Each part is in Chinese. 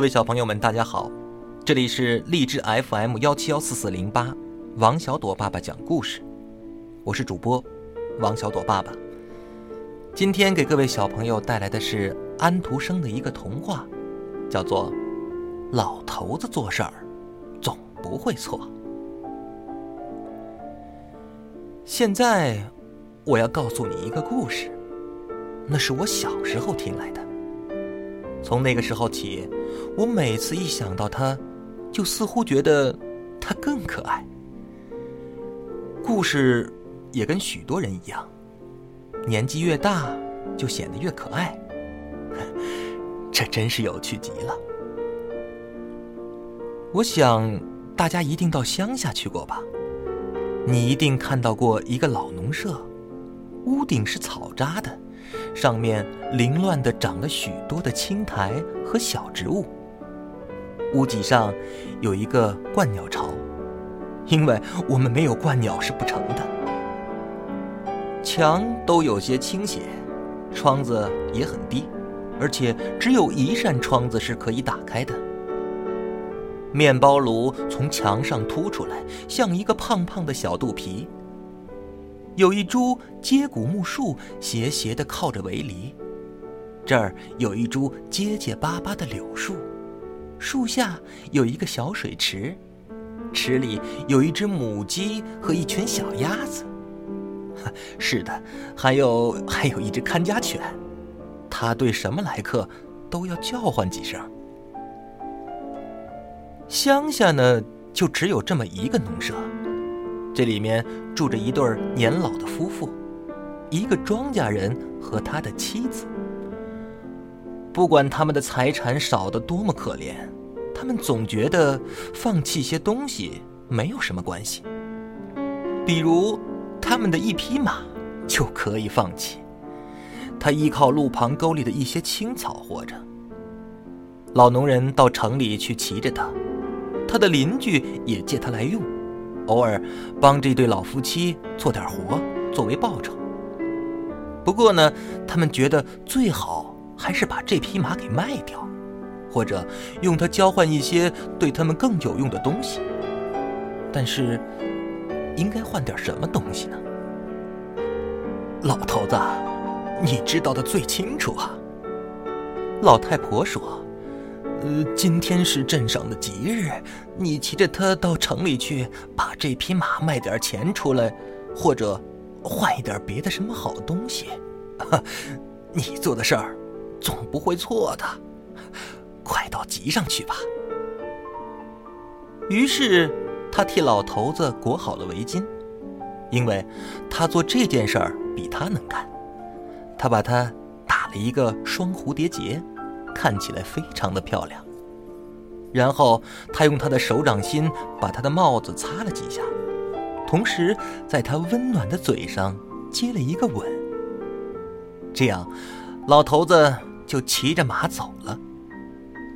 各位小朋友们，大家好，这里是励志 FM 幺七幺四四零八，王小朵爸爸讲故事，我是主播王小朵爸爸。今天给各位小朋友带来的是安徒生的一个童话，叫做《老头子做事儿总不会错》。现在我要告诉你一个故事，那是我小时候听来的。从那个时候起，我每次一想到他，就似乎觉得他更可爱。故事也跟许多人一样，年纪越大就显得越可爱，这真是有趣极了。我想大家一定到乡下去过吧？你一定看到过一个老农舍，屋顶是草扎的。上面凌乱地长了许多的青苔和小植物。屋脊上有一个鹳鸟巢，因为我们没有鹳鸟是不成的。墙都有些倾斜，窗子也很低，而且只有一扇窗子是可以打开的。面包炉从墙上凸出来，像一个胖胖的小肚皮。有一株接骨木树斜斜地靠着围篱，这儿有一株结结巴巴的柳树，树下有一个小水池，池里有一只母鸡和一群小鸭子。是的，还有还有一只看家犬，它对什么来客都要叫唤几声。乡下呢，就只有这么一个农舍。这里面住着一对年老的夫妇，一个庄稼人和他的妻子。不管他们的财产少得多么可怜，他们总觉得放弃些东西没有什么关系。比如，他们的一匹马就可以放弃，他依靠路旁沟里的一些青草活着。老农人到城里去骑着它，他的邻居也借它来用。偶尔帮这对老夫妻做点活作为报酬。不过呢，他们觉得最好还是把这匹马给卖掉，或者用它交换一些对他们更有用的东西。但是，应该换点什么东西呢？老头子，你知道的最清楚啊。老太婆说。呃，今天是镇上的吉日，你骑着它到城里去，把这匹马卖点钱出来，或者换一点别的什么好东西。你做的事儿总不会错的，快到集上去吧。于是他替老头子裹好了围巾，因为他做这件事儿比他能干。他把它打了一个双蝴蝶结。看起来非常的漂亮。然后他用他的手掌心把他的帽子擦了几下，同时在他温暖的嘴上接了一个吻。这样，老头子就骑着马走了。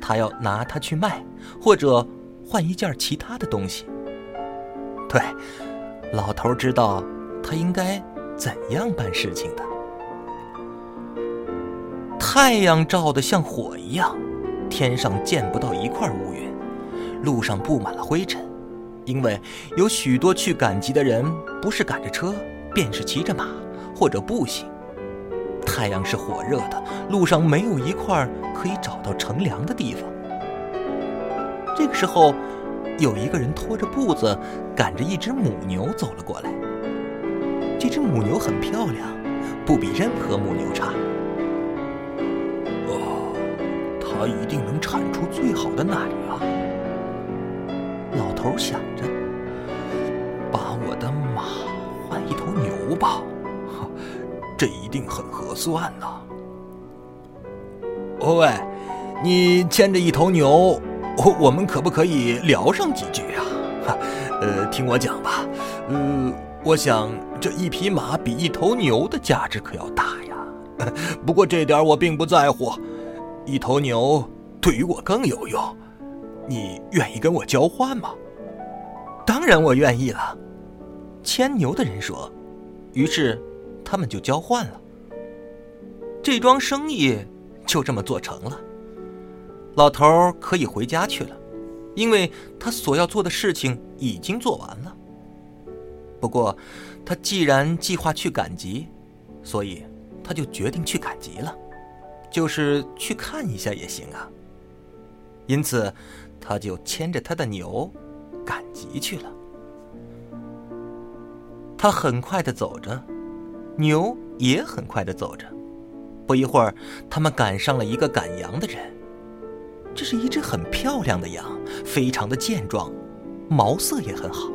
他要拿它去卖，或者换一件其他的东西。对，老头知道他应该怎样办事情的。太阳照得像火一样，天上见不到一块乌云，路上布满了灰尘，因为有许多去赶集的人不是赶着车，便是骑着马或者步行。太阳是火热的，路上没有一块可以找到乘凉的地方。这个时候，有一个人拖着步子，赶着一只母牛走了过来。这只母牛很漂亮，不比任何母牛差。它一定能产出最好的奶啊！老头想着，把我的马换一头牛吧，这一定很合算呐。哦喂，你牵着一头牛，我们可不可以聊上几句啊？呃，听我讲吧，呃，我想这一匹马比一头牛的价值可要大呀。不过这点我并不在乎。一头牛对于我更有用，你愿意跟我交换吗？当然我愿意了。牵牛的人说，于是他们就交换了。这桩生意就这么做成了。老头可以回家去了，因为他所要做的事情已经做完了。不过，他既然计划去赶集，所以他就决定去赶集了，就是去看一下也行啊。因此，他就牵着他的牛赶集去了。他很快的走着，牛也很快的走着。不一会儿，他们赶上了一个赶羊的人。这是一只很漂亮的羊，非常的健壮，毛色也很好。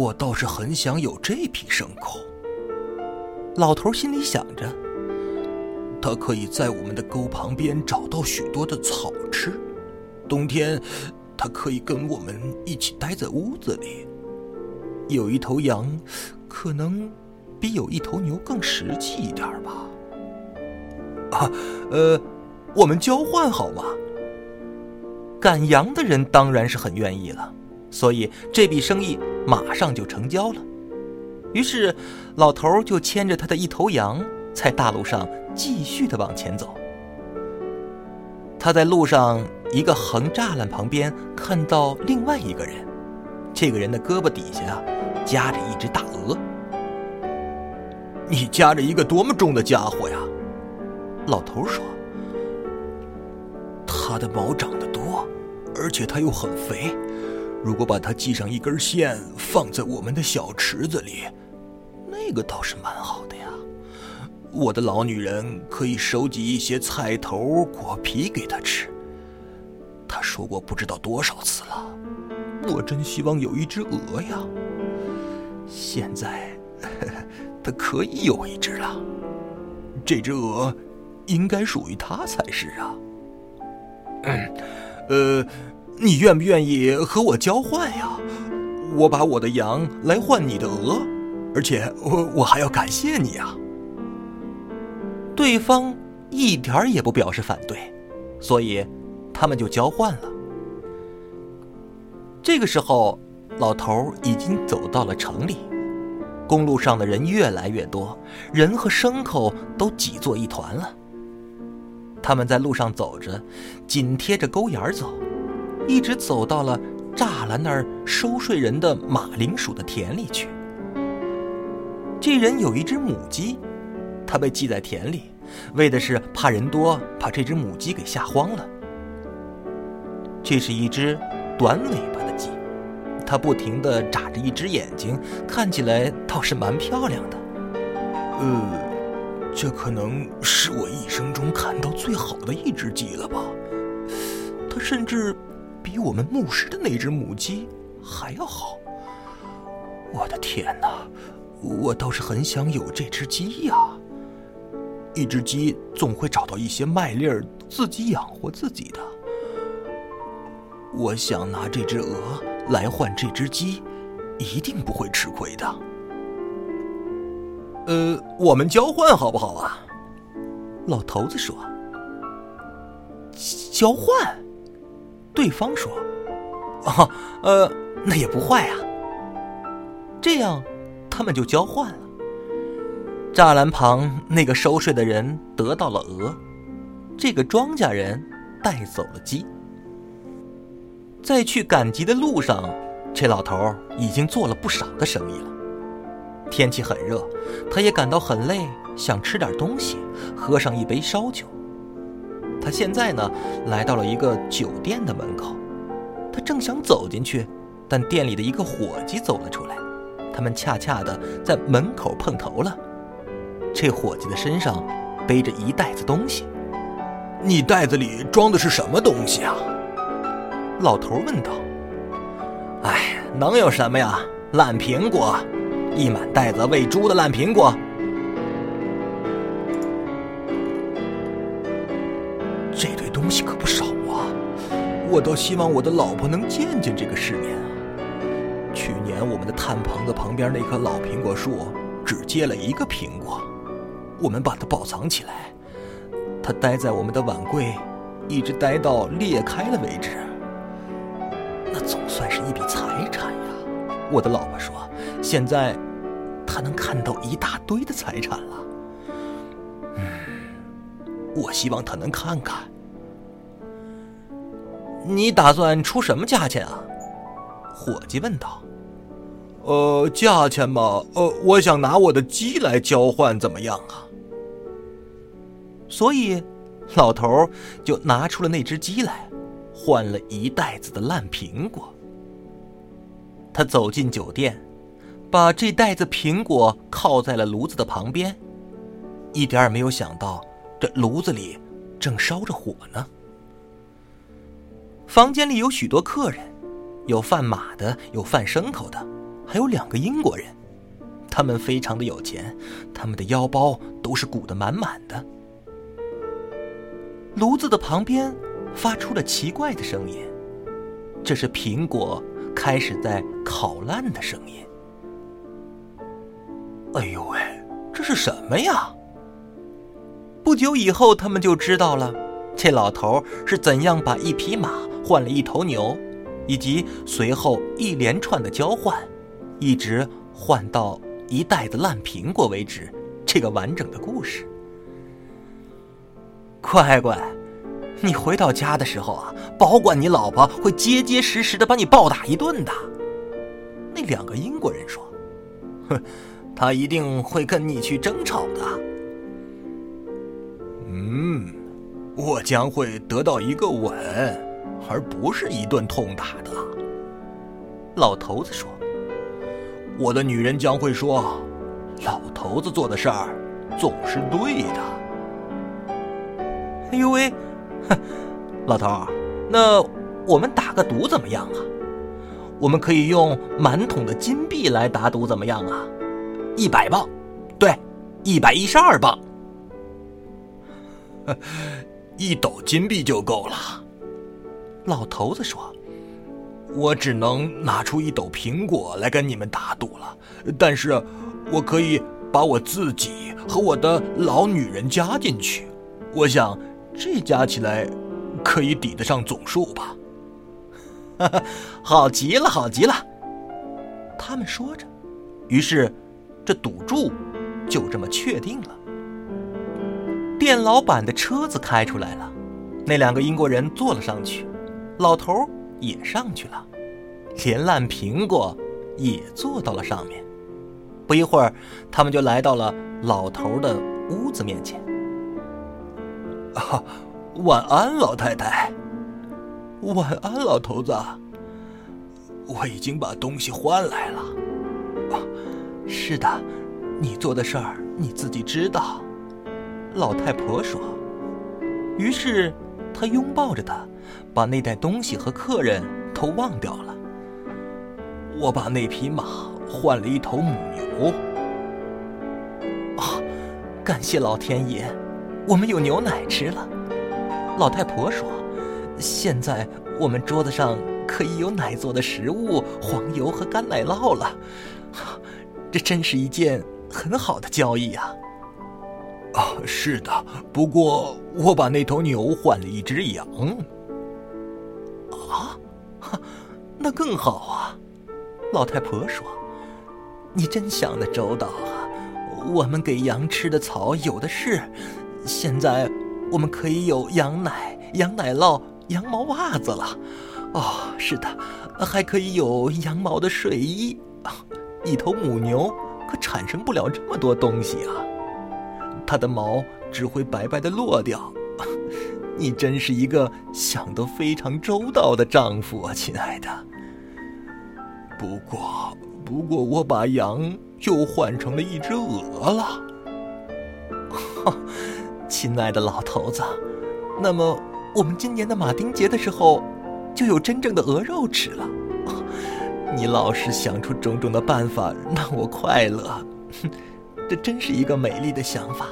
我倒是很想有这批牲口。老头心里想着，他可以在我们的沟旁边找到许多的草吃，冬天，他可以跟我们一起待在屋子里。有一头羊，可能。比有一头牛更实际一点吧。啊，呃，我们交换好吗？赶羊的人当然是很愿意了，所以这笔生意马上就成交了。于是，老头就牵着他的一头羊，在大路上继续的往前走。他在路上一个横栅栏旁边看到另外一个人，这个人的胳膊底下夹着一只大鹅。你夹着一个多么重的家伙呀！老头说：“它的毛长得多，而且它又很肥。如果把它系上一根线，放在我们的小池子里，那个倒是蛮好的呀。我的老女人可以收集一些菜头、果皮给它吃。她说过不知道多少次了。我真希望有一只鹅呀。现在。”他可以有一只了，这只鹅应该属于他才是啊。嗯，呃，你愿不愿意和我交换呀？我把我的羊来换你的鹅，而且我我还要感谢你啊。对方一点儿也不表示反对，所以他们就交换了。这个时候，老头已经走到了城里。公路上的人越来越多，人和牲口都挤作一团了。他们在路上走着，紧贴着沟沿走，一直走到了栅栏那儿收税人的马铃薯的田里去。这人有一只母鸡，他被系在田里，为的是怕人多把这只母鸡给吓慌了。这是一只短尾巴的鸡。它不停地眨着一只眼睛，看起来倒是蛮漂亮的。呃，这可能是我一生中看到最好的一只鸡了吧？它甚至比我们牧师的那只母鸡还要好。我的天哪，我倒是很想有这只鸡呀！一只鸡总会找到一些麦粒儿，自己养活自己的。我想拿这只鹅。来换这只鸡，一定不会吃亏的。呃，我们交换好不好啊？老头子说。交换？对方说。啊，呃，那也不坏啊。这样，他们就交换了。栅栏旁那个收税的人得到了鹅，这个庄稼人带走了鸡。在去赶集的路上，这老头已经做了不少的生意了。天气很热，他也感到很累，想吃点东西，喝上一杯烧酒。他现在呢，来到了一个酒店的门口，他正想走进去，但店里的一个伙计走了出来，他们恰恰的在门口碰头了。这伙计的身上背着一袋子东西，你袋子里装的是什么东西啊？老头问道：“哎，能有什么呀？烂苹果，一满袋子喂猪的烂苹果。我倒希望我的老婆能见见这个世面啊！去年我们的炭棚子旁边那棵老苹果树只结了一个苹果，我们把它保藏起来，它待在我们的碗柜，一直待到裂开了为止。”那总算是一笔财产呀！我的老婆说，现在她能看到一大堆的财产了。嗯我希望他能看看。你打算出什么价钱啊？伙计问道。呃，价钱嘛，呃，我想拿我的鸡来交换，怎么样啊？所以，老头就拿出了那只鸡来，换了一袋子的烂苹果。他走进酒店，把这袋子苹果靠在了炉子的旁边，一点也没有想到，这炉子里正烧着火呢。房间里有许多客人，有贩马的，有贩牲口的，还有两个英国人，他们非常的有钱，他们的腰包都是鼓得满满的。炉子的旁边发出了奇怪的声音，这是苹果开始在烤烂的声音。哎呦喂，这是什么呀？不久以后，他们就知道了，这老头是怎样把一匹马换了一头牛，以及随后一连串的交换，一直换到一袋子烂苹果为止。这个完整的故事。乖乖，你回到家的时候啊，保管你老婆会结结实实的把你暴打一顿的。那两个英国人说：“哼，他一定会跟你去争吵的。”嗯，我将会得到一个吻，而不是一顿痛打的。老头子说：“我的女人将会说，老头子做的事儿总是对的。”哎呦喂，哼，老头儿，那我们打个赌怎么样啊？我们可以用满桶的金币来打赌，怎么样啊？一百磅，对，一百一十二磅。一斗金币就够了。老头子说：“我只能拿出一斗苹果来跟你们打赌了，但是我可以把我自己和我的老女人加进去。我想。”这加起来，可以抵得上总数吧？哈哈，好极了，好极了！他们说着，于是这赌注就这么确定了。店老板的车子开出来了，那两个英国人坐了上去，老头也上去了，连烂苹果也坐到了上面。不一会儿，他们就来到了老头的屋子面前。啊，晚安，老太太。晚安，老头子。我已经把东西换来了。是的，你做的事儿你自己知道。老太婆说。于是，他拥抱着她，把那袋东西和客人都忘掉了。我把那匹马换了一头母牛。啊，感谢老天爷。我们有牛奶吃了，老太婆说：“现在我们桌子上可以有奶做的食物、黄油和干奶酪了。这真是一件很好的交易呀！”啊，是的，不过我把那头牛换了一只羊。啊，哈 那更好啊！老太婆说：“你真想得周到啊！我们给羊吃的草有的是。”现在我们可以有羊奶、羊奶酪、羊毛袜子了。哦，是的，还可以有羊毛的睡衣。一头母牛可产生不了这么多东西啊，它的毛只会白白的落掉。你真是一个想得非常周到的丈夫啊，亲爱的。不过，不过我把羊又换成了一只鹅了。亲爱的老头子，那么我们今年的马丁节的时候，就有真正的鹅肉吃了。你老是想出种种的办法让我快乐，这真是一个美丽的想法。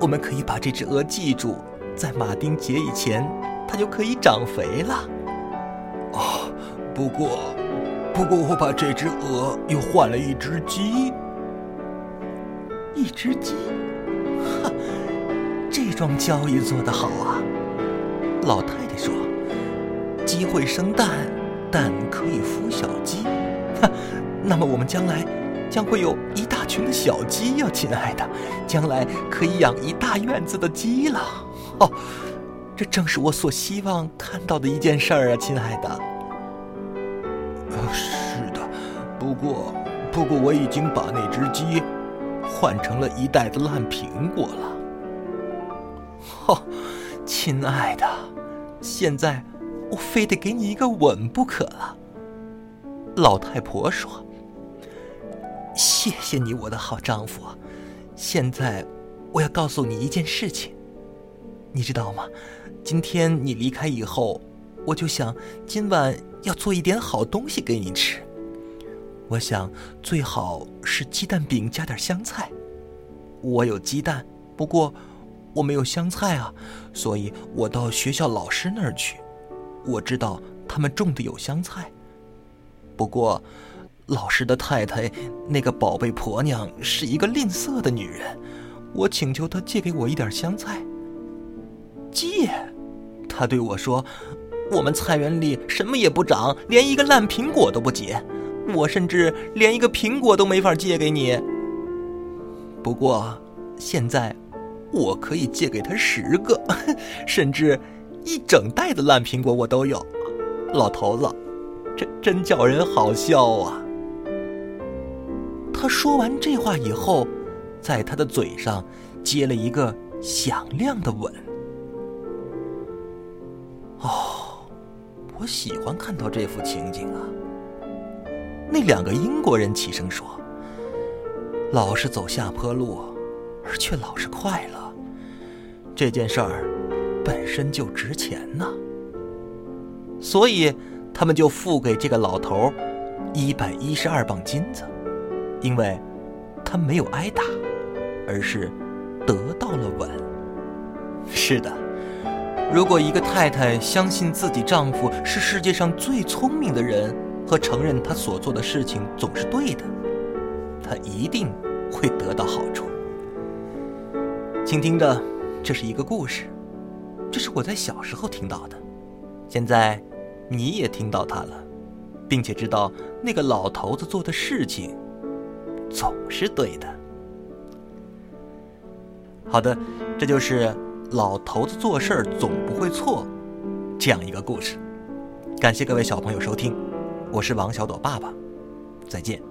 我们可以把这只鹅记住，在马丁节以前，它就可以长肥了。哦，不过，不过我把这只鹅又换了一只鸡，一只鸡。哈，这桩交易做得好啊！老太太说：“鸡会生蛋，蛋可以孵小鸡。”哈，那么我们将来将会有一大群的小鸡呀，亲爱的，将来可以养一大院子的鸡了。哦，这正是我所希望看到的一件事儿啊，亲爱的。呃，是的，不过，不过我已经把那只鸡换成了一袋子烂苹果了。哦，亲爱的，现在我非得给你一个吻不可了。老太婆说。谢谢你，我的好丈夫。现在，我要告诉你一件事情。你知道吗？今天你离开以后，我就想今晚要做一点好东西给你吃。我想最好是鸡蛋饼加点香菜。我有鸡蛋，不过我没有香菜啊，所以我到学校老师那儿去。我知道他们种的有香菜，不过。老师的太太，那个宝贝婆娘是一个吝啬的女人，我请求她借给我一点香菜。借？她对我说：“我们菜园里什么也不长，连一个烂苹果都不结，我甚至连一个苹果都没法借给你。不过，现在我可以借给她十个，甚至一整袋的烂苹果我都有。”老头子，这真叫人好笑啊！他说完这话以后，在他的嘴上接了一个响亮的吻。哦，我喜欢看到这幅情景啊！那两个英国人齐声说：“老是走下坡路，而却老是快乐，这件事儿本身就值钱呐。”所以，他们就付给这个老头一百一十二磅金子。因为，他没有挨打，而是得到了吻。是的，如果一个太太相信自己丈夫是世界上最聪明的人，和承认他所做的事情总是对的，她一定会得到好处。请听着，这是一个故事，这是我在小时候听到的，现在你也听到它了，并且知道那个老头子做的事情。总是对的。好的，这就是老头子做事儿总不会错这样一个故事。感谢各位小朋友收听，我是王小朵爸爸，再见。